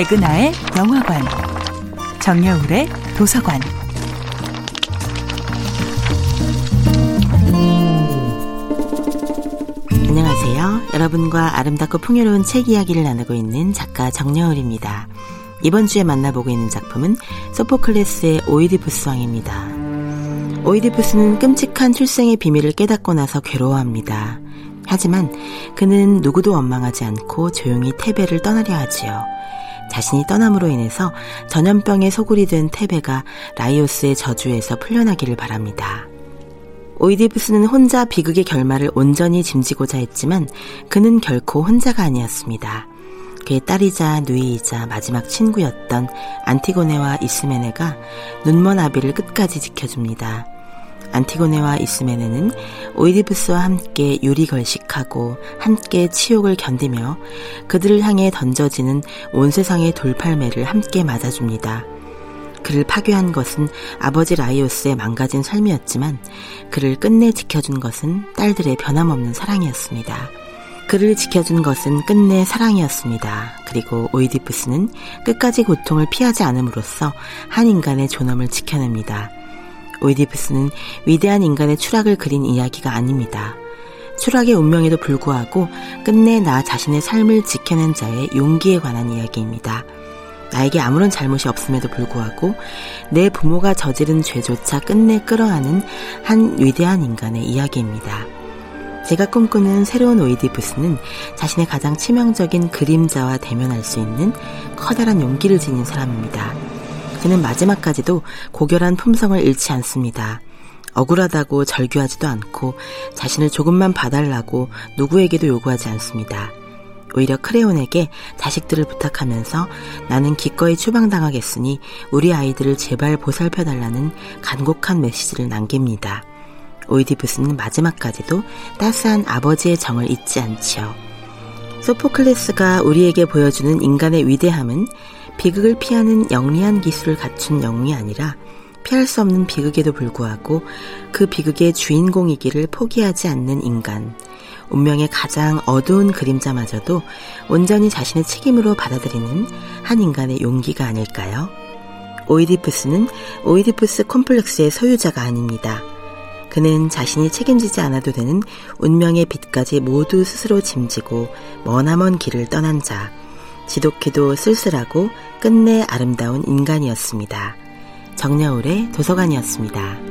백은하의 영화관, 정여울의 도서관. 안녕하세요. 여러분과 아름답고 풍요로운 책 이야기를 나누고 있는 작가 정여울입니다. 이번 주에 만나보고 있는 작품은 소포클레스의 오이디푸스 왕입니다. 오이디푸스는 끔찍한 출생의 비밀을 깨닫고 나서 괴로워합니다. 하지만 그는 누구도 원망하지 않고 조용히 테베를 떠나려 하지요. 자신이 떠남으로 인해서 전염병에 소굴이 된 테베가 라이오스의 저주에서 풀려나기를 바랍니다. 오이디푸스는 혼자 비극의 결말을 온전히 짐지고자 했지만 그는 결코 혼자가 아니었습니다. 그의 딸이자 누이이자 마지막 친구였던 안티고네와 이스메네가 눈먼 아비를 끝까지 지켜줍니다. 안티고네와 이스메네는 오이디푸스와 함께 유리 걸식하고 함께 치욕을 견디며 그들을 향해 던져지는 온 세상의 돌팔매를 함께 맞아줍니다. 그를 파괴한 것은 아버지 라이오스의 망가진 삶이었지만 그를 끝내 지켜준 것은 딸들의 변함없는 사랑이었습니다. 그를 지켜준 것은 끝내 사랑이었습니다. 그리고 오이디푸스는 끝까지 고통을 피하지 않음으로써 한 인간의 존엄을 지켜냅니다. 오이디푸스는 위대한 인간의 추락을 그린 이야기가 아닙니다. 추락의 운명에도 불구하고 끝내 나 자신의 삶을 지켜낸 자의 용기에 관한 이야기입니다. 나에게 아무런 잘못이 없음에도 불구하고 내 부모가 저지른 죄조차 끝내 끌어안은 한 위대한 인간의 이야기입니다. 제가 꿈꾸는 새로운 오이디푸스는 자신의 가장 치명적인 그림자와 대면할 수 있는 커다란 용기를 지닌 사람입니다. 그는 마지막까지도 고결한 품성을 잃지 않습니다. 억울하다고 절규하지도 않고 자신을 조금만 봐달라고 누구에게도 요구하지 않습니다. 오히려 크레온에게 자식들을 부탁하면서 나는 기꺼이 추방당하겠으니 우리 아이들을 제발 보살펴달라는 간곡한 메시지를 남깁니다. 오이디푸스는 마지막까지도 따스한 아버지의 정을 잊지 않지요. 소포클레스가 우리에게 보여주는 인간의 위대함은 비극을 피하는 영리한 기술을 갖춘 영웅이 아니라 피할 수 없는 비극에도 불구하고 그 비극의 주인공이기를 포기하지 않는 인간, 운명의 가장 어두운 그림자마저도 온전히 자신의 책임으로 받아들이는 한 인간의 용기가 아닐까요? 오이디푸스는 오이디푸스 콤플렉스의 소유자가 아닙니다. 그는 자신이 책임지지 않아도 되는 운명의 빛까지 모두 스스로 짐지고 머나먼 길을 떠난 자, 지독히도 쓸쓸하고 끝내 아름다운 인간이었습니다. 정여울의 도서관이었습니다.